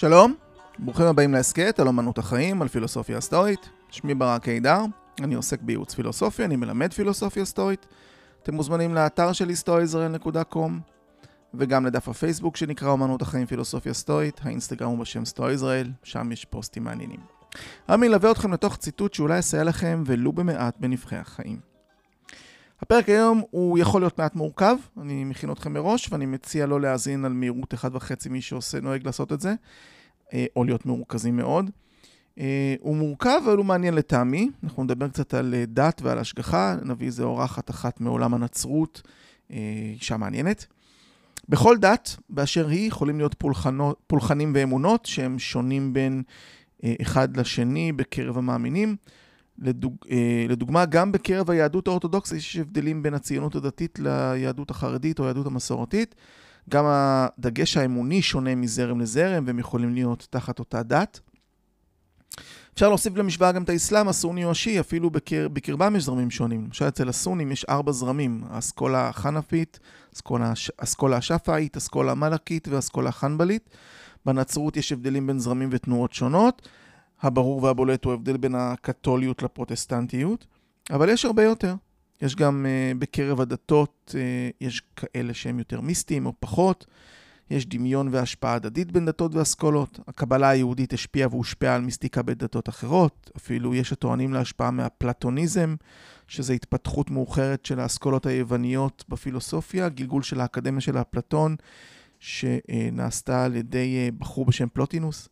שלום, ברוכים הבאים להסכת על אמנות החיים, על פילוסופיה סטואית. שמי ברק קידר, אני עוסק בייעוץ פילוסופיה, אני מלמד פילוסופיה סטואית. אתם מוזמנים לאתר שלי stoiisrael.com וגם לדף הפייסבוק שנקרא אמנות החיים פילוסופיה סטואית, האינסטגרם הוא בשם סטואיזראל, שם יש פוסטים מעניינים. אני אלווה אתכם לתוך ציטוט שאולי יסייע לכם ולו במעט בנבחי החיים. הפרק היום הוא יכול להיות מעט מורכב, אני מכין אתכם מראש, ואני מציע לא להאזין על מהירות 1.5 מי שעושה, נוהג לעשות את זה, אה, או להיות מרוכזים מאוד. אה, הוא מורכב, אבל הוא מעניין לטעמי. אנחנו נדבר קצת על אה, דת ועל השגחה, נביא איזה אורחת אחת מעולם הנצרות, אישה מעניינת. בכל דת, באשר היא, יכולים להיות פולחנות, פולחנים ואמונות שהם שונים בין אחד לשני בקרב המאמינים. לדוג, אה, לדוגמה, גם בקרב היהדות האורתודוקסית יש הבדלים בין הציונות הדתית ליהדות החרדית או היהדות המסורתית. גם הדגש האמוני שונה מזרם לזרם, והם יכולים להיות תחת אותה דת. אפשר להוסיף למשוואה גם את האסלאם הסוני או השיעי, אפילו בקר... בקרבם יש זרמים שונים. למשל אצל הסונים יש ארבע זרמים, האסכולה החנפית, האסכולה השפאית, האסכולה המלאקית והאסכולה החנבלית. בנצרות יש הבדלים בין זרמים ותנועות שונות. הברור והבולט הוא ההבדל בין הקתוליות לפרוטסטנטיות, אבל יש הרבה יותר. יש גם uh, בקרב הדתות, uh, יש כאלה שהם יותר מיסטיים או פחות. יש דמיון והשפעה הדדית בין דתות ואסכולות. הקבלה היהודית השפיעה והושפעה על מיסטיקה בדתות אחרות. אפילו יש הטוענים להשפעה מהפלטוניזם, שזה התפתחות מאוחרת של האסכולות היווניות בפילוסופיה, גלגול של האקדמיה של אפלטון, שנעשתה על ידי אה, בחור בשם פלוטינוס.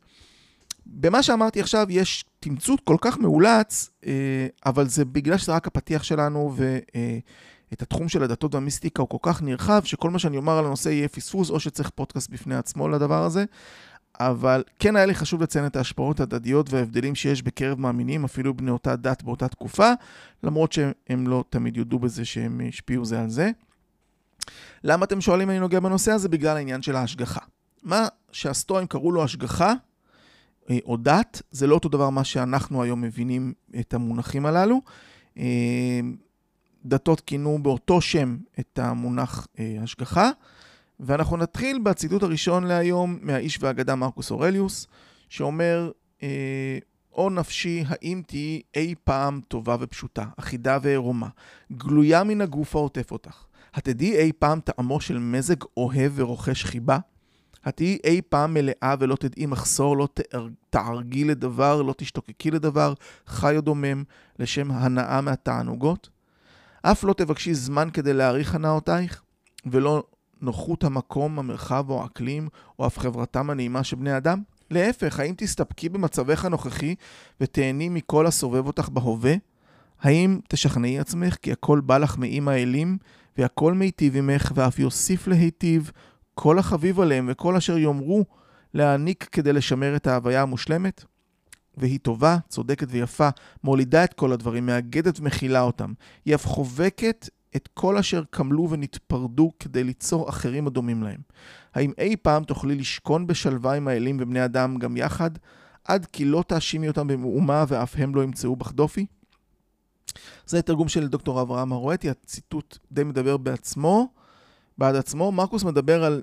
במה שאמרתי עכשיו יש תמצות כל כך מאולץ, אה, אבל זה בגלל שזה רק הפתיח שלנו, ואת התחום של הדתות והמיסטיקה הוא כל כך נרחב, שכל מה שאני אומר על הנושא יהיה פספוס, או שצריך פודקאסט בפני עצמו לדבר הזה. אבל כן היה לי חשוב לציין את ההשפעות הדדיות וההבדלים שיש בקרב מאמינים, אפילו בני אותה דת באותה תקופה, למרות שהם לא תמיד יודו בזה שהם השפיעו זה על זה. למה אתם שואלים אם אני נוגע בנושא הזה? בגלל העניין של ההשגחה. מה שהסטואים קראו לו השגחה, אה, או דת, זה לא אותו דבר מה שאנחנו היום מבינים את המונחים הללו. אה, דתות כינו באותו שם את המונח אה, השגחה, ואנחנו נתחיל בציטוט הראשון להיום מהאיש והאגדה מרקוס אורליוס, שאומר, או נפשי, האם תהיי אי פעם טובה ופשוטה, אחידה ועירומה, גלויה מן הגוף העוטף אותך? התדעי אי פעם טעמו של מזג אוהב ורוכש חיבה? התהיי אי פעם מלאה ולא תדעי מחסור, לא תערגי לדבר, לא תשתוקקי לדבר, חי או דומם, לשם הנאה מהתענוגות? אף לא תבקשי זמן כדי להעריך הנאותייך, ולא נוחות המקום, המרחב או האקלים, או אף חברתם הנעימה של בני אדם? להפך, האם תסתפקי במצבך הנוכחי ותהני מכל הסובב אותך בהווה? האם תשכנעי עצמך כי הכל בא לך מאם האלים, והכל מיטיב עמך, ואף יוסיף להיטיב, כל החביב עליהם וכל אשר יאמרו להעניק כדי לשמר את ההוויה המושלמת? והיא טובה, צודקת ויפה, מולידה את כל הדברים, מאגדת ומכילה אותם. היא אף חובקת את כל אשר קמלו ונתפרדו כדי ליצור אחרים הדומים להם. האם אי פעם תוכלי לשכון בשלווה עם האלים ובני אדם גם יחד, עד כי לא תאשימי אותם במאומה ואף הם לא ימצאו בך דופי? זה תרגום של דוקטור אברהם הרואטי, הציטוט די מדבר בעצמו. בעד עצמו, מרקוס מדבר על,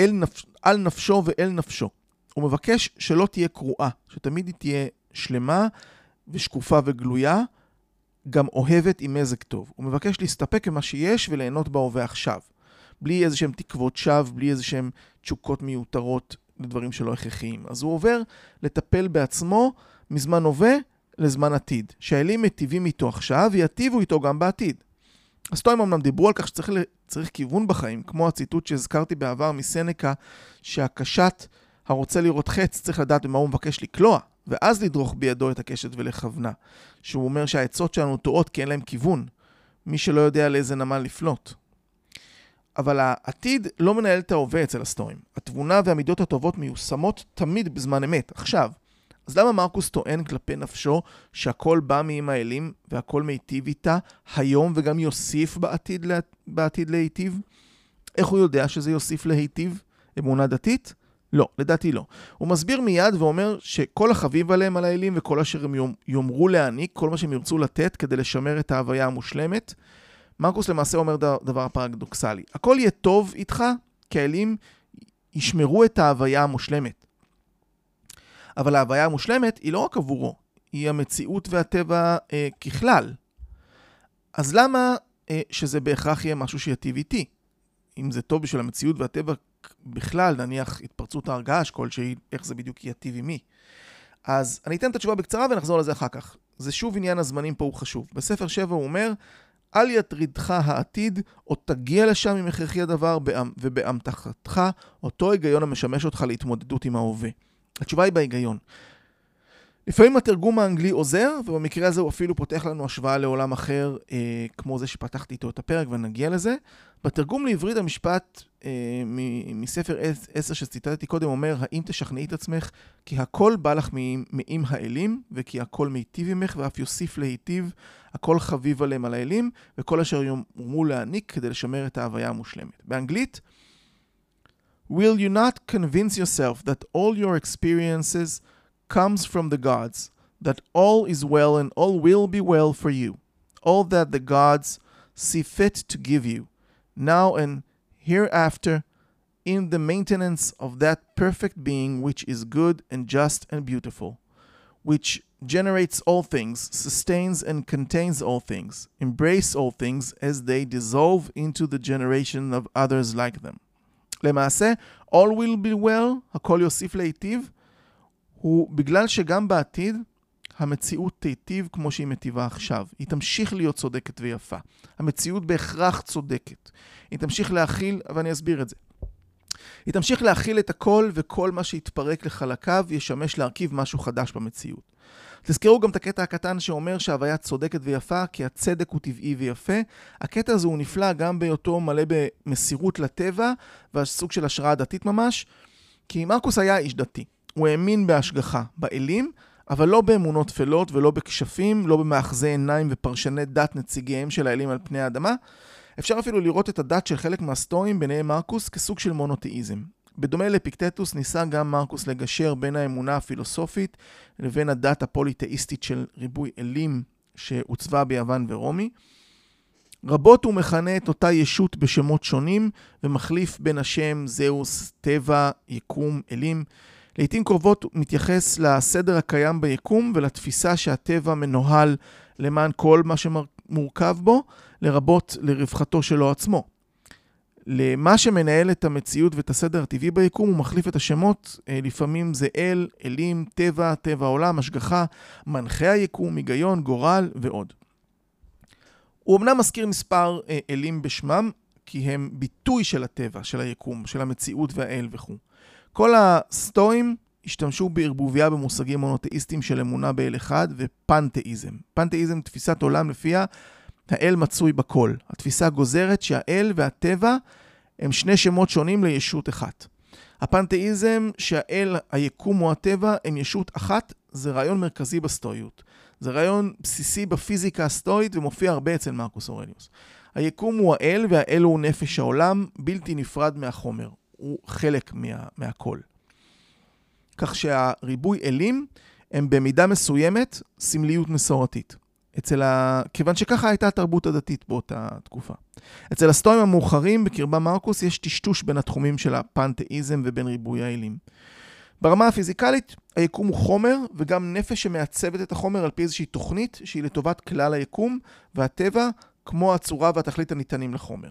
אל נפש, על נפשו ואל נפשו. הוא מבקש שלא תהיה קרועה, שתמיד היא תהיה שלמה ושקופה וגלויה, גם אוהבת עם מזג טוב. הוא מבקש להסתפק במה שיש וליהנות בהווה עכשיו. בלי איזה שהם תקוות שווא, בלי איזה שהם תשוקות מיותרות לדברים שלא הכרחיים. אז הוא עובר לטפל בעצמו מזמן הווה לזמן עתיד. שהאלים מטיבים איתו עכשיו ויטיבו איתו גם בעתיד. הסטואים אמנם דיברו על כך שצריך כיוון בחיים, כמו הציטוט שהזכרתי בעבר מסנקה, שהקשת הרוצה לראות חץ צריך לדעת במה הוא מבקש לקלוע, ואז לדרוך בידו את הקשת ולכוונה. שהוא אומר שהעצות שלנו טועות כי אין להם כיוון. מי שלא יודע לאיזה נמל לפלוט. אבל העתיד לא מנהל את ההווה אצל הסטואים. התבונה והמידות הטובות מיושמות תמיד בזמן אמת, עכשיו. אז למה מרקוס טוען כלפי נפשו שהכל בא מעם האלים והכל מיטיב איתה היום וגם יוסיף בעתיד, לה... בעתיד להיטיב? איך הוא יודע שזה יוסיף להיטיב? אמונה דתית? לא, לדעתי לא. הוא מסביר מיד ואומר שכל החביב עליהם על האלים וכל אשר הם יאמרו להעניק, כל מה שהם ירצו לתת כדי לשמר את ההוויה המושלמת. מרקוס למעשה אומר דבר פרדוקסלי. הכל יהיה טוב איתך, כי האלים ישמרו את ההוויה המושלמת. אבל ההוויה המושלמת היא לא רק עבורו, היא המציאות והטבע אה, ככלל. אז למה אה, שזה בהכרח יהיה משהו שיטיב איתי? אם זה טוב בשביל המציאות והטבע בכלל, נניח התפרצות הר כלשהי, איך זה בדיוק יטיב עם מי? אז אני אתן את התשובה בקצרה ונחזור לזה אחר כך. זה שוב עניין הזמנים פה הוא חשוב. בספר 7 הוא אומר, אל יטרידך העתיד, או תגיע לשם אם הכרחי הדבר, ובאמתחתך אותו היגיון המשמש אותך להתמודדות עם ההווה. התשובה היא בהיגיון. לפעמים התרגום האנגלי עוזר, ובמקרה הזה הוא אפילו פותח לנו השוואה לעולם אחר, אה, כמו זה שפתחתי איתו את הפרק, ונגיע לזה. בתרגום לעברית המשפט אה, מספר 10 שציטטתי קודם אומר, האם תשכנעי את עצמך כי הכל בא לך מעם האלים, וכי הכל מיטיב עמך, ואף יוסיף להיטיב, הכל חביב עליהם על האלים, וכל אשר יאמרו להעניק כדי לשמר את ההוויה המושלמת. באנגלית, Will you not convince yourself that all your experiences comes from the gods, that all is well and all will be well for you, all that the gods see fit to give you, now and hereafter, in the maintenance of that perfect being which is good and just and beautiful, which generates all things, sustains and contains all things, embrace all things as they dissolve into the generation of others like them. למעשה, all will be well, הכל יוסיף להיטיב, הוא בגלל שגם בעתיד המציאות תיטיב כמו שהיא מטיבה עכשיו. היא תמשיך להיות צודקת ויפה. המציאות בהכרח צודקת. היא תמשיך להכיל, ואני אסביר את זה. היא תמשיך להכיל את הכל, וכל מה שיתפרק לחלקיו ישמש להרכיב משהו חדש במציאות. תזכרו גם את הקטע הקטן שאומר שההוויה צודקת ויפה, כי הצדק הוא טבעי ויפה. הקטע הזה הוא נפלא גם בהיותו מלא במסירות לטבע, והסוג של השראה דתית ממש, כי מרקוס היה איש דתי. הוא האמין בהשגחה, באלים, אבל לא באמונות טפלות ולא בכשפים, לא במאחזי עיניים ופרשני דת נציגיהם של האלים על פני האדמה. אפשר אפילו לראות את הדת של חלק מהסטואים, ביניהם מרקוס, כסוג של מונותאיזם. בדומה לפיקטטוס, ניסה גם מרקוס לגשר בין האמונה הפילוסופית לבין הדת הפוליתאיסטית של ריבוי אלים שעוצבה ביוון ורומי. רבות הוא מכנה את אותה ישות בשמות שונים, ומחליף בין השם זהוס, טבע, יקום, אלים. לעיתים קרובות הוא מתייחס לסדר הקיים ביקום ולתפיסה שהטבע מנוהל למען כל מה שמורכב בו, לרבות לרווחתו שלו עצמו. למה שמנהל את המציאות ואת הסדר הטבעי ביקום, הוא מחליף את השמות, אה, לפעמים זה אל, אלים, טבע, טבע עולם, השגחה, מנחה היקום, היגיון, גורל ועוד. הוא אמנם מזכיר מספר אה, אלים בשמם, כי הם ביטוי של הטבע, של היקום, של המציאות והאל וכו'. כל הסטואים השתמשו בערבוביה במושגים מונותאיסטיים של אמונה באל אחד ופנתאיזם. פנתאיזם תפיסת עולם לפיה האל מצוי בכל. התפיסה גוזרת שהאל והטבע הם שני שמות שונים לישות אחת. הפנתאיזם שהאל, היקום או הטבע הם ישות אחת, זה רעיון מרכזי בסטואיות. זה רעיון בסיסי בפיזיקה הסטואית ומופיע הרבה אצל מרקוס אורליוס. היקום הוא האל והאל הוא נפש העולם, בלתי נפרד מהחומר. הוא חלק מה, מהכל. כך שהריבוי אלים הם במידה מסוימת סמליות מסורתית. אצל ה... כיוון שככה הייתה התרבות הדתית באותה תקופה. אצל הסטואים המאוחרים בקרבה מרקוס יש טשטוש בין התחומים של הפנתאיזם ובין ריבוי האלים. ברמה הפיזיקלית, היקום הוא חומר וגם נפש שמעצבת את החומר על פי איזושהי תוכנית שהיא לטובת כלל היקום והטבע, כמו הצורה והתכלית הניתנים לחומר.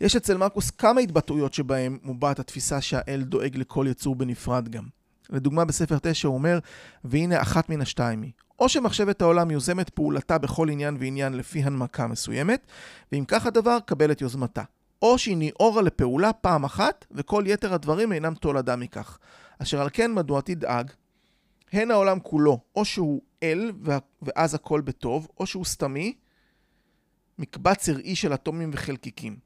יש אצל מרקוס כמה התבטאויות שבהם מובעת התפיסה שהאל דואג לכל יצור בנפרד גם. לדוגמה בספר 9 הוא אומר, והנה אחת מן השתיים היא. או שמחשבת העולם יוזמת פעולתה בכל עניין ועניין לפי הנמקה מסוימת, ואם כך הדבר, קבל את יוזמתה. או שהיא ניעורה לפעולה פעם אחת, וכל יתר הדברים אינם תולדה מכך. אשר על כן מדוע תדאג? הן העולם כולו, או שהוא אל, ואז הכל בטוב, או שהוא סתמי, מקבץ ארעי של אטומים וחלקיקים.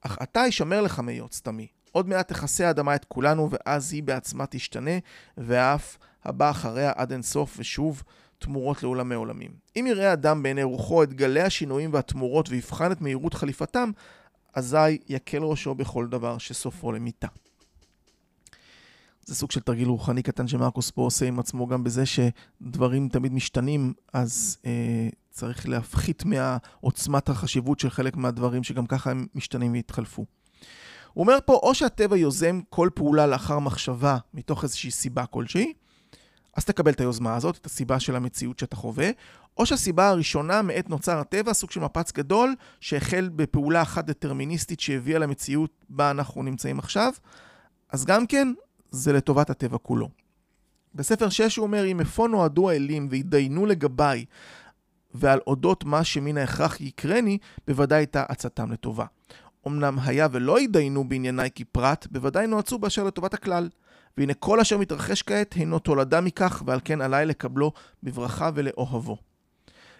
אך אתה יישמר לך מהיות סתמי. עוד מעט תכסה האדמה את כולנו, ואז היא בעצמה תשתנה, ואף הבא אחריה עד אין סוף, ושוב תמורות לעולמי עולמים. אם יראה אדם בעיני רוחו את גלי השינויים והתמורות ויבחן את מהירות חליפתם, אזי יקל ראשו בכל דבר שסופו למיתה. זה סוג של תרגיל רוחני קטן שמרקוס פה עושה עם עצמו גם בזה שדברים תמיד משתנים, אז אה, צריך להפחית מעוצמת החשיבות של חלק מהדברים שגם ככה הם משתנים והתחלפו. הוא אומר פה, או שהטבע יוזם כל פעולה לאחר מחשבה מתוך איזושהי סיבה כלשהי, אז תקבל את היוזמה הזאת, את הסיבה של המציאות שאתה חווה, או שהסיבה הראשונה מעת נוצר הטבע, סוג של מפץ גדול, שהחל בפעולה אחת דטרמיניסטית שהביאה למציאות בה אנחנו נמצאים עכשיו, אז גם כן, זה לטובת הטבע כולו. בספר 6 הוא אומר, אם אפוא נועדו האלים והתדיינו לגביי ועל אודות מה שמן ההכרח יקרני, בוודאי הייתה עצתם לטובה. אמנם היה ולא התדיינו בענייניי כפרט, בוודאי נועצו באשר לטובת הכלל. והנה כל אשר מתרחש כעת הינו תולדה מכך, ועל כן עליי לקבלו בברכה ולאוהבו.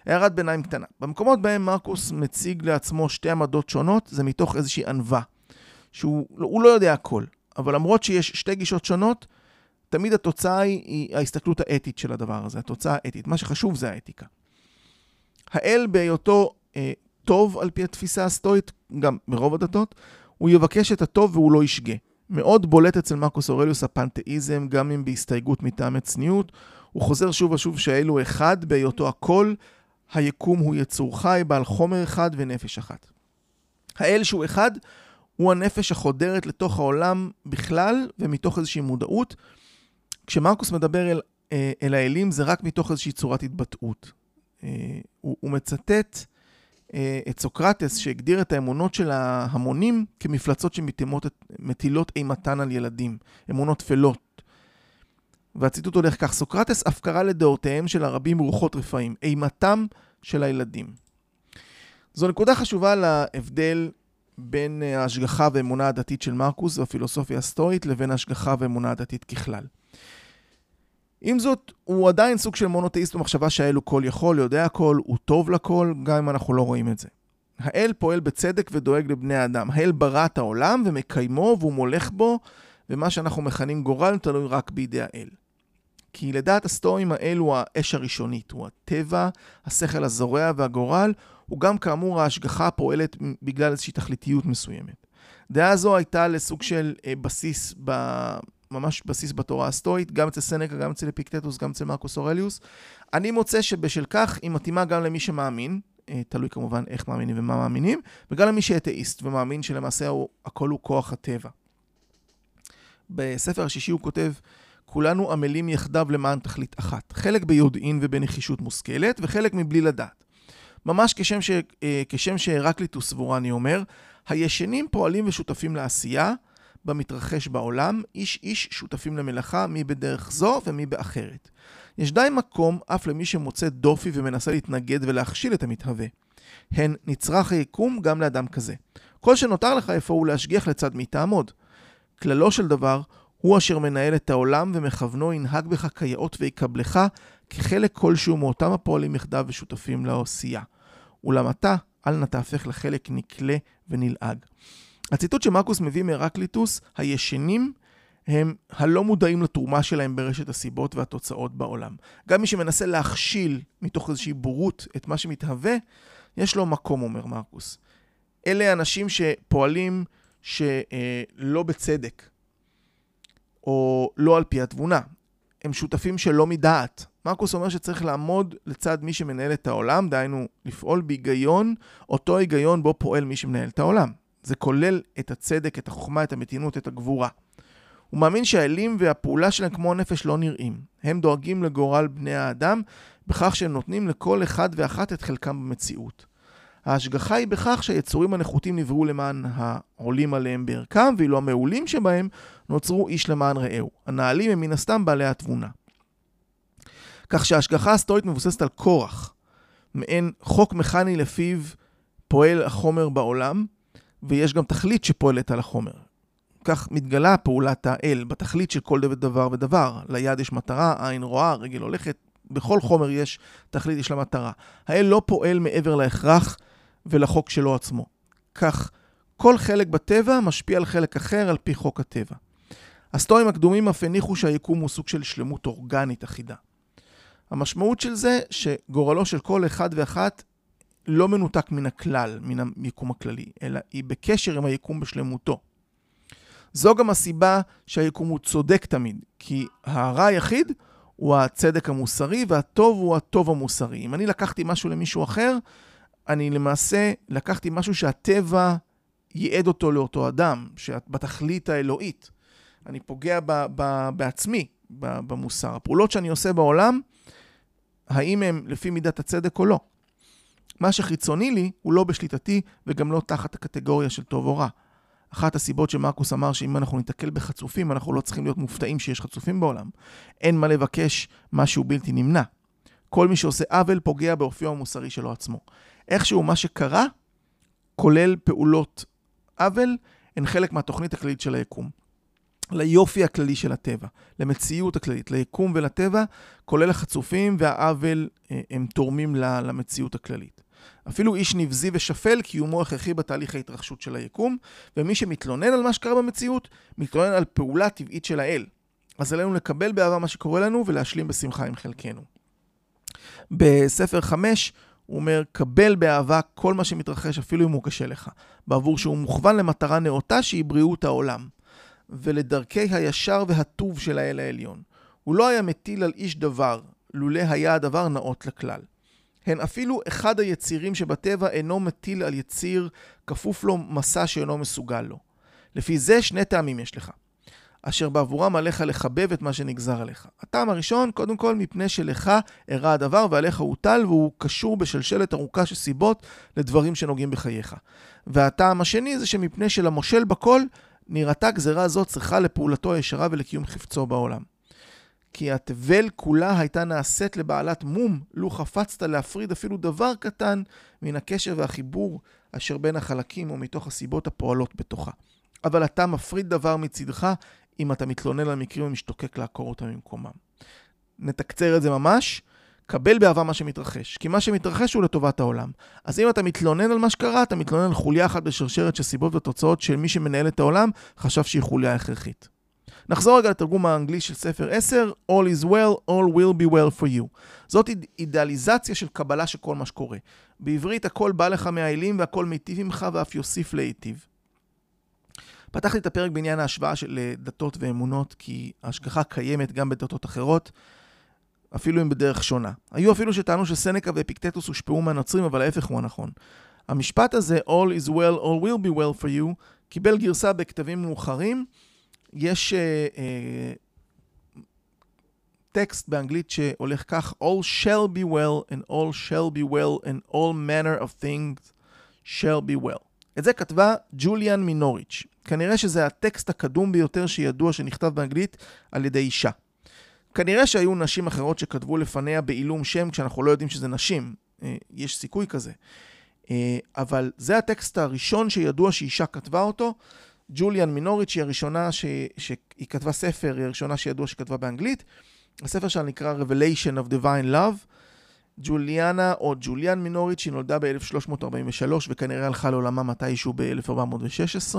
הערת ביניים קטנה. במקומות בהם מרקוס מציג לעצמו שתי עמדות שונות, זה מתוך איזושהי ענווה. שהוא לא יודע הכל, אבל למרות שיש שתי גישות שונות, תמיד התוצאה היא ההסתכלות האתית של הדבר הזה, התוצאה האתית. מה שחשוב זה האתיקה. האל בהיותו אה, טוב על פי התפיסה הסטואית, גם ברוב הדתות, הוא יבקש את הטוב והוא לא ישגה. מאוד בולט אצל מרקוס אורליוס הפנתאיזם, גם אם בהסתייגות מטעמי צניעות. הוא חוזר שוב ושוב שהאל הוא אחד בהיותו הכל, היקום הוא יצור חי, בעל חומר אחד ונפש אחת. האל שהוא אחד, הוא הנפש החודרת לתוך העולם בכלל ומתוך איזושהי מודעות. כשמרקוס מדבר אל, אה, אל האלים זה רק מתוך איזושהי צורת התבטאות. אה, הוא, הוא מצטט את סוקרטס שהגדיר את האמונות של ההמונים כמפלצות שמטילות אימתן על ילדים, אמונות טפלות. והציטוט הולך כך, סוקרטס אף קרא לדעותיהם של הרבים רוחות רפאים, אימתם של הילדים. זו נקודה חשובה להבדל בין ההשגחה ואמונה הדתית של מרקוס והפילוסופיה הסטואית לבין ההשגחה ואמונה הדתית ככלל. עם זאת, הוא עדיין סוג של מונותאיסט במחשבה שהאל הוא כל יכול, יודע הכל, הוא טוב לכל, גם אם אנחנו לא רואים את זה. האל פועל בצדק ודואג לבני האדם. האל ברא את העולם ומקיימו והוא מולך בו, ומה שאנחנו מכנים גורל תלוי רק בידי האל. כי לדעת הסטואים האל הוא האש הראשונית, הוא הטבע, השכל הזורע והגורל, הוא גם כאמור ההשגחה הפועלת בגלל איזושהי תכליתיות מסוימת. דעה זו הייתה לסוג של אה, בסיס. ממש בסיס בתורה הסטואית, גם אצל סנקה, גם אצל אפיקטטוס, גם אצל מרקוס אורליוס. אני מוצא שבשל כך היא מתאימה גם למי שמאמין, אה, תלוי כמובן איך מאמינים ומה מאמינים, וגם למי שאתאיסט ומאמין שלמעשה הוא, הכל הוא כוח הטבע. בספר השישי הוא כותב, כולנו עמלים יחדיו למען תכלית אחת, חלק ביודעין ובנחישות מושכלת, וחלק מבלי לדעת. ממש כשם, ש, אה, כשם שהרקליטוס סבורני אומר, הישנים פועלים ושותפים לעשייה, במתרחש בעולם, איש איש שותפים למלאכה, מי בדרך זו ומי באחרת. יש די מקום אף למי שמוצא דופי ומנסה להתנגד ולהכשיל את המתהווה. הן נצרך היקום גם לאדם כזה. כל שנותר לך איפה הוא להשגיח לצד מי תעמוד. כללו של דבר, הוא אשר מנהל את העולם ומכוונו ינהג בך כיאות ויקבלך כחלק כלשהו מאותם הפועלים יחדיו ושותפים לעשייה. אולם אתה, אל נא תהפך לחלק נקלה ונלעג. הציטוט שמרקוס מביא מהרקליטוס, הישנים הם הלא מודעים לתרומה שלהם ברשת הסיבות והתוצאות בעולם. גם מי שמנסה להכשיל מתוך איזושהי בורות את מה שמתהווה, יש לו מקום, אומר מרקוס. אלה אנשים שפועלים שלא בצדק, או לא על פי התבונה. הם שותפים שלא מדעת. מרקוס אומר שצריך לעמוד לצד מי שמנהל את העולם, דהיינו לפעול בהיגיון, אותו היגיון בו פועל מי שמנהל את העולם. זה כולל את הצדק, את החוכמה, את המתינות, את הגבורה. הוא מאמין שהאלים והפעולה שלהם כמו הנפש לא נראים. הם דואגים לגורל בני האדם בכך שהם נותנים לכל אחד ואחת את חלקם במציאות. ההשגחה היא בכך שהיצורים הנחותים נבראו למען העולים עליהם בערכם, ואילו המעולים שבהם נוצרו איש למען רעהו. הנעלים הם מן הסתם בעלי התבונה. כך שההשגחה הסטואית מבוססת על כורח, מעין חוק מכני לפיו פועל החומר בעולם, ויש גם תכלית שפועלת על החומר. כך מתגלה פעולת האל בתכלית של כל דבר ודבר. ליד יש מטרה, עין רואה, רגל הולכת, בכל חומר יש תכלית, יש לה מטרה. האל לא פועל מעבר להכרח ולחוק שלו עצמו. כך, כל חלק בטבע משפיע על חלק אחר על פי חוק הטבע. הסטואים הקדומים אף הניחו שהיקום הוא סוג של שלמות אורגנית אחידה. המשמעות של זה שגורלו של כל אחד ואחת לא מנותק מן הכלל, מן היקום הכללי, אלא היא בקשר עם היקום בשלמותו. זו גם הסיבה שהיקום הוא צודק תמיד, כי הרע היחיד הוא הצדק המוסרי והטוב הוא הטוב המוסרי. אם אני לקחתי משהו למישהו אחר, אני למעשה לקחתי משהו שהטבע ייעד אותו לאותו אדם, בתכלית האלוהית. אני פוגע ב, ב, בעצמי, ב, במוסר. הפעולות שאני עושה בעולם, האם הן לפי מידת הצדק או לא. מה שחיצוני לי הוא לא בשליטתי וגם לא תחת הקטגוריה של טוב או רע. אחת הסיבות שמרקוס אמר שאם אנחנו ניתקל בחצופים, אנחנו לא צריכים להיות מופתעים שיש חצופים בעולם. אין מה לבקש משהו בלתי נמנע. כל מי שעושה עוול פוגע באופיו המוסרי שלו עצמו. איכשהו מה שקרה, כולל פעולות עוול, הן חלק מהתוכנית הכללית של היקום. ליופי הכללי של הטבע, למציאות הכללית, ליקום ולטבע, כולל החצופים והעוול, אה, הם תורמים למציאות הכללית. אפילו איש נבזי ושפל, קיומו הכרחי בתהליך ההתרחשות של היקום, ומי שמתלונן על מה שקרה במציאות, מתלונן על פעולה טבעית של האל. אז עלינו לקבל באהבה מה שקורה לנו ולהשלים בשמחה עם חלקנו. בספר 5 הוא אומר, קבל באהבה כל מה שמתרחש, אפילו אם הוא קשה לך, בעבור שהוא מוכוון למטרה נאותה שהיא בריאות העולם, ולדרכי הישר והטוב של האל העליון. הוא לא היה מטיל על איש דבר, לולא היה הדבר נאות לכלל. הן אפילו אחד היצירים שבטבע אינו מטיל על יציר, כפוף לו מסע שאינו מסוגל לו. לפי זה שני טעמים יש לך. אשר בעבורם עליך לחבב את מה שנגזר עליך. הטעם הראשון, קודם כל, מפני שלך אירע הדבר ועליך הוטל, והוא קשור בשלשלת ארוכה של סיבות לדברים שנוגעים בחייך. והטעם השני זה שמפני שלמושל בכל, נראתה גזרה זו צריכה לפעולתו הישרה ולקיום חפצו בעולם. כי התבל כולה הייתה נעשית לבעלת מום, לו חפצת להפריד אפילו דבר קטן מן הקשר והחיבור אשר בין החלקים או מתוך הסיבות הפועלות בתוכה. אבל אתה מפריד דבר מצדך אם אתה מתלונן על מקרים ומשתוקק לעקור אותם ממקומם. נתקצר את זה ממש, קבל באהבה מה שמתרחש, כי מה שמתרחש הוא לטובת העולם. אז אם אתה מתלונן על מה שקרה, אתה מתלונן על חוליה אחת בשרשרת של סיבות ותוצאות של מי שמנהל את העולם, חשב שהיא חוליה הכרחית. נחזור רגע לתרגום האנגלי של ספר 10, All is well, all will be well for you. זאת אידאליזציה של קבלה של כל מה שקורה. בעברית הכל בא לך מהאלים והכל מיטיב ממך ואף יוסיף להיטיב. פתחתי את הפרק בעניין ההשוואה של אה, דתות ואמונות, כי ההשגחה קיימת גם בדתות אחרות, אפילו אם בדרך שונה. היו אפילו שטענו שסנקה ואפיקטטוס הושפעו מהנוצרים, אבל ההפך הוא הנכון. המשפט הזה, All is well, all will be well for you, קיבל גרסה בכתבים מאוחרים. יש uh, uh, טקסט באנגלית שהולך כך, All shall be well and all shall be well and all manner of things shall be well. את זה כתבה ג'וליאן מנוריץ'. כנראה שזה הטקסט הקדום ביותר שידוע שנכתב באנגלית על ידי אישה. כנראה שהיו נשים אחרות שכתבו לפניה בעילום שם כשאנחנו לא יודעים שזה נשים. אה, יש סיכוי כזה. אה, אבל זה הטקסט הראשון שידוע שאישה כתבה אותו. ג'וליאן מינוריץ' היא הראשונה ש... שהיא כתבה ספר, היא הראשונה שידוע שכתבה באנגלית. הספר שלה נקרא Revelation of Divine Love. ג'וליאנה או ג'וליאן מינוריץ', היא נולדה ב-1343 וכנראה הלכה לעולמה מתישהו ב-1416.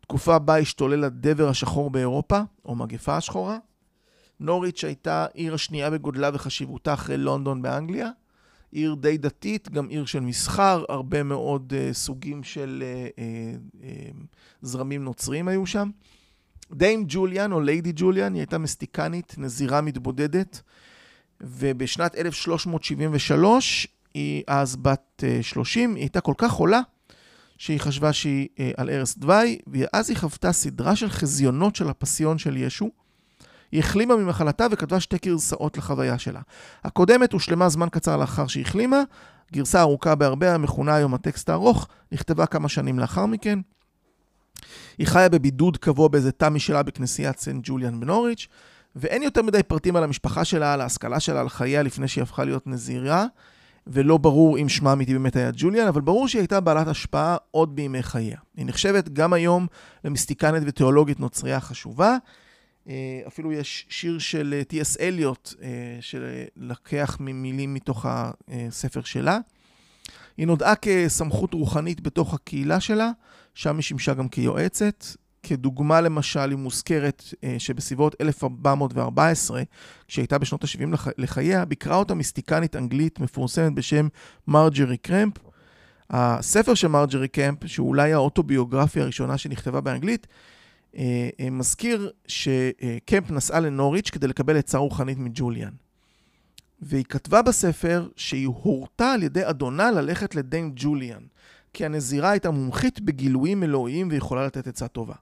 תקופה בה השתולל הדבר השחור באירופה, או מגפה השחורה. נוריץ' הייתה עיר השנייה בגודלה וחשיבותה אחרי לונדון באנגליה. עיר די דתית, גם עיר של מסחר, הרבה מאוד uh, סוגים של uh, uh, uh, זרמים נוצרים היו שם. דיים ג'וליאן או ליידי ג'וליאן, היא הייתה מסטיקנית, נזירה מתבודדת, ובשנת 1373, היא אז בת uh, 30, היא הייתה כל כך חולה, שהיא חשבה שהיא uh, על ערש דווי, ואז היא חוותה סדרה של חזיונות של הפסיון של ישו. היא החלימה ממחלתה וכתבה שתי גרסאות לחוויה שלה. הקודמת הושלמה זמן קצר לאחר שהיא החלימה, גרסה ארוכה בהרבה, המכונה היום הטקסט הארוך, נכתבה כמה שנים לאחר מכן. היא חיה בבידוד קבוע באיזה תא משלה בכנסיית סנט ג'וליאן בנוריץ', ואין יותר מדי פרטים על המשפחה שלה, על ההשכלה שלה, על חייה לפני שהיא הפכה להיות נזירה, ולא ברור אם שמה אמיתי באמת היה ג'וליאן, אבל ברור שהיא הייתה בעלת השפעה עוד בימי חייה. היא נחשבת גם היום למיסטיקנית ותיאולוגית נוצרייה חשובה. אה, אפילו יש שיר של טי.אס אה, אליוט, אה, שלקח ממילים מתוך הספר שלה. היא נודעה כסמכות רוחנית בתוך הקהילה שלה, שם היא שימשה גם כיועצת. כדוגמה למשל, היא מוזכרת שבסביבות 1414, כשהייתה בשנות ה-70 לחייה, ביקרה אותה מיסטיקנית אנגלית מפורסמת בשם מרג'רי קרמפ. הספר של מרג'רי קמפ, שהוא אולי האוטוביוגרפיה הראשונה שנכתבה באנגלית, מזכיר שקמפ נסעה לנוריץ' כדי לקבל עצה רוחנית מג'וליאן. והיא כתבה בספר שהיא הורתה על ידי אדונה ללכת לדיים ג'וליאן. כי הנזירה הייתה מומחית בגילויים אלוהיים ויכולה לתת עצה טובה.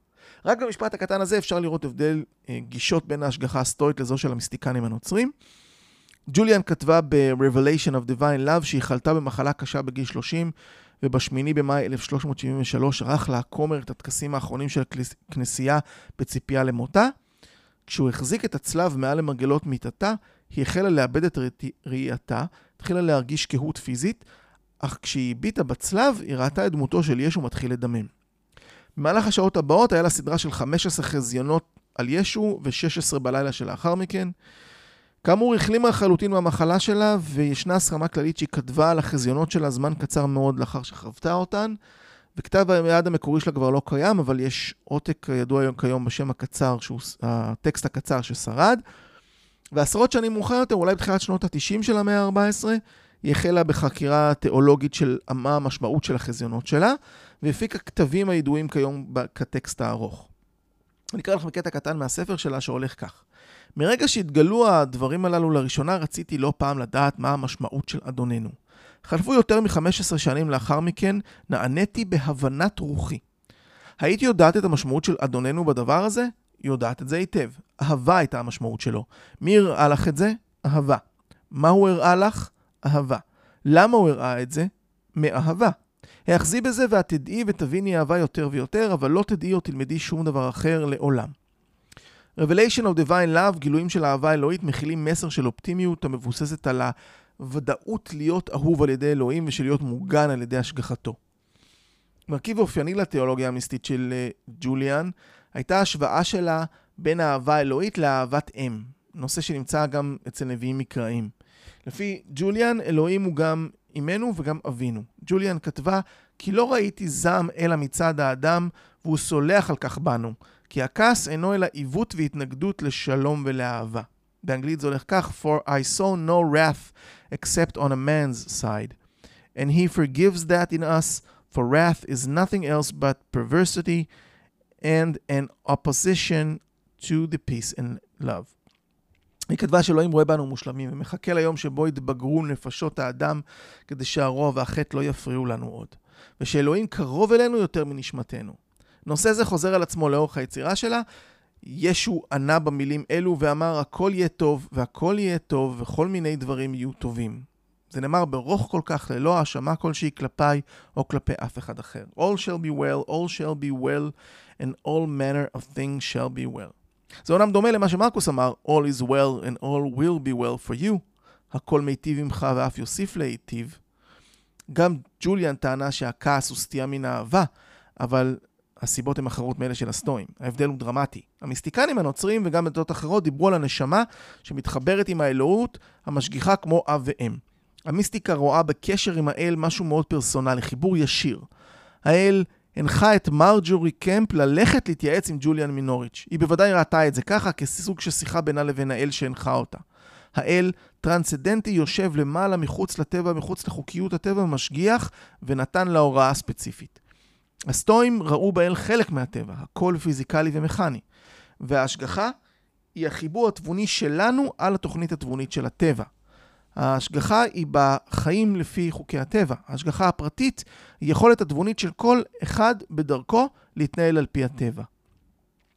רק במשפט הקטן הזה אפשר לראות הבדל אה, גישות בין ההשגחה הסטואית לזו של המיסטיקנים הנוצרים. ג'וליאן כתבה ב-Revelation of Divine Love שהיא חלתה במחלה קשה בגיל 30 ובשמיני במאי 1373 ערך לה הכומר את הטקסים האחרונים של הכנסייה בציפייה למותה. כשהוא החזיק את הצלב מעל למרגלות מיטתה, היא החלה לאבד את ראייתה, התחילה להרגיש קהות פיזית, אך כשהיא הביטה בצלב, היא ראתה את דמותו של ישו מתחיל לדמם. במהלך השעות הבאות היה לה סדרה של 15 חזיונות על ישו ו-16 בלילה שלאחר מכן. כאמור, החלימה לחלוטין מהמחלה שלה, וישנה הסכמה כללית שהיא כתבה על החזיונות שלה זמן קצר מאוד לאחר שחוותה אותן. וכתב היד המקורי שלה כבר לא קיים, אבל יש עותק ידוע היום כיום בשם הקצר, שהוא הטקסט הקצר ששרד. ועשרות שנים מאוחר יותר, אולי בתחילת שנות ה-90 של המאה ה-14, היא החלה בחקירה תיאולוגית של מה המשמעות של החזיונות שלה, והפיקה כתבים הידועים כיום כטקסט הארוך. אני אקרא לכם קטע קטן מהספר שלה שהולך כך. מרגע שהתגלו הדברים הללו לראשונה, רציתי לא פעם לדעת מה המשמעות של אדוננו. חלפו יותר מ-15 שנים לאחר מכן, נעניתי בהבנת רוחי. הייתי יודעת את המשמעות של אדוננו בדבר הזה? יודעת את זה היטב. אהבה הייתה המשמעות שלו. מי הראה לך את זה? אהבה. מה הוא הראה לך? אהבה. למה הוא הראה את זה? מאהבה. האחזי בזה ואת תדעי ותביני אהבה יותר ויותר, אבל לא תדעי או תלמדי שום דבר אחר לעולם. Revelation of Divine Love, גילויים של אהבה אלוהית, מכילים מסר של אופטימיות המבוססת על הוודאות להיות אהוב על ידי אלוהים ושל להיות מוגן על ידי השגחתו. מרכיב אופייני לתיאולוגיה המיסטית של אה, ג'וליאן הייתה השוואה שלה בין אהבה אלוהית לאהבת אם, נושא שנמצא גם אצל נביאים מקראיים. לפי ג'וליאן, אלוהים הוא גם אימנו וגם אבינו. ג'וליאן כתבה, כי לא ראיתי זעם אלא מצד האדם, והוא סולח על כך בנו. כי הכעס אינו אלא עיוות והתנגדות לשלום ולאהבה. באנגלית זה הולך כך, For I saw no wrath except on a man's side. And he forgives that in us, for wrath is nothing else but perversity and an opposition to the peace and love. היא כתבה שאלוהים רואה בנו מושלמים ומחכה ליום שבו יתבגרו נפשות האדם כדי שהרוע והחטא לא יפריעו לנו עוד. ושאלוהים קרוב אלינו יותר מנשמתנו. נושא זה חוזר על עצמו לאורך היצירה שלה. ישו ענה במילים אלו ואמר, הכל יהיה טוב, והכל יהיה טוב, וכל מיני דברים יהיו טובים. זה נאמר ברוך כל כך, ללא האשמה כלשהי כלפיי או כלפי אף אחד אחר. All shall be well, all shall be well, and all manner of things shall be well. זה אומנם דומה למה שמרקוס אמר, All is well and all will be well for you. הכל מיטיב עמך ואף יוסיף להיטיב. גם ג'וליאן טענה שהכעס הוא סטייה מן האהבה, אבל הסיבות הן אחרות מאלה של הסטואים. ההבדל הוא דרמטי. המיסטיקנים הנוצרים וגם בדתות אחרות דיברו על הנשמה שמתחברת עם האלוהות המשגיחה כמו אב ואם. המיסטיקה רואה בקשר עם האל משהו מאוד פרסונלי, חיבור ישיר. האל הנחה את מרג'ורי קמפ ללכת להתייעץ עם ג'וליאן מנוריץ'. היא בוודאי ראתה את זה ככה כסוג של שיחה בינה לבין האל שהנחה אותה. האל טרנסדנטי יושב למעלה מחוץ לטבע, מחוץ לחוקיות הטבע, משגיח ונתן לה הוראה ספציפית. הסטואים ראו באל חלק מהטבע, הכל פיזיקלי ומכני. וההשגחה היא החיבור התבוני שלנו על התוכנית התבונית של הטבע. ההשגחה היא בחיים לפי חוקי הטבע. ההשגחה הפרטית היא יכולת התבונית של כל אחד בדרכו להתנהל על פי הטבע.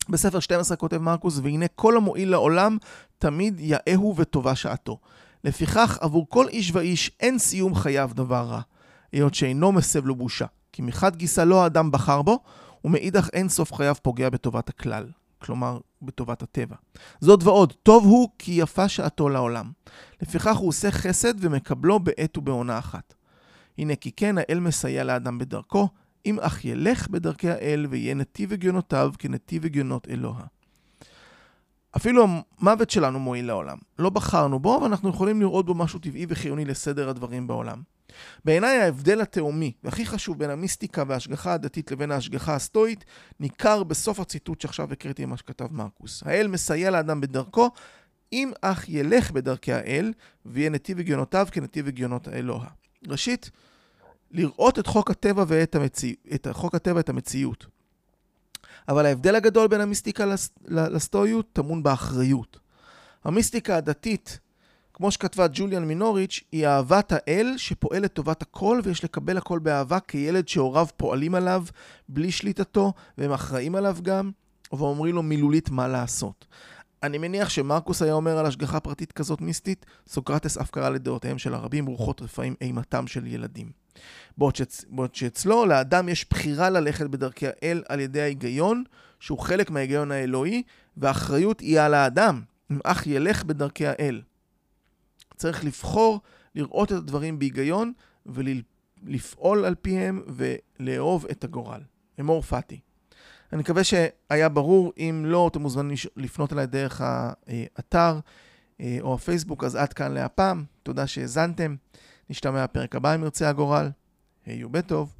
בספר 12 כותב מרקוס, והנה כל המועיל לעולם תמיד יאהו וטובה שעתו. לפיכך, עבור כל איש ואיש אין סיום חייו דבר רע, היות שאינו מסב לו בושה. כי מחד גיסא לא האדם בחר בו, ומאידך אין סוף חייו פוגע בטובת הכלל. כלומר, בטובת הטבע. זאת ועוד, טוב הוא כי יפה שעתו לעולם. לפיכך הוא עושה חסד ומקבלו בעת ובעונה אחת. הנה כי כן האל מסייע לאדם בדרכו, אם אך ילך בדרכי האל ויהיה נתיב הגיונותיו כנתיב הגיונות אלוה. אפילו המוות שלנו מועיל לעולם. לא בחרנו בו, אבל אנחנו יכולים לראות בו משהו טבעי וחיוני לסדר הדברים בעולם. בעיניי ההבדל התהומי והכי חשוב בין המיסטיקה וההשגחה הדתית לבין ההשגחה הסטואית ניכר בסוף הציטוט שעכשיו הקראתי ממה שכתב מרקוס. האל מסייע לאדם בדרכו, אם אך ילך בדרכי האל, ויהיה נתיב הגיונותיו כנתיב הגיונות האלוה. ראשית, לראות את חוק הטבע ואת המציא... את חוק הטבע את המציאות. אבל ההבדל הגדול בין המיסטיקה לסטואיות טמון באחריות. המיסטיקה הדתית כמו שכתבה ג'וליאן מינוריץ', היא אהבת האל שפועל לטובת הכל ויש לקבל הכל באהבה כילד שהוריו פועלים עליו בלי שליטתו והם אחראים עליו גם, ואומרים לו מילולית מה לעשות. אני מניח שמרקוס היה אומר על השגחה פרטית כזאת מיסטית, סוקרטס אף קרא לדעותיהם של הרבים רוחות רפאים אימתם של ילדים. בעוד, שאצ... בעוד שאצלו לאדם יש בחירה ללכת בדרכי האל על ידי ההיגיון, שהוא חלק מההיגיון האלוהי, והאחריות היא על האדם, אם אך ילך בדרכי האל. צריך לבחור לראות את הדברים בהיגיון ולפעול על פיהם ולאהוב את הגורל. אמור פאטי. אני מקווה שהיה ברור, אם לא, אתם מוזמנים לפנות אליי דרך האתר אה, או הפייסבוק, אז עד כאן להפעם. תודה שהאזנתם. נשתמע בפרק הבא אם ירצה הגורל. היו בטוב.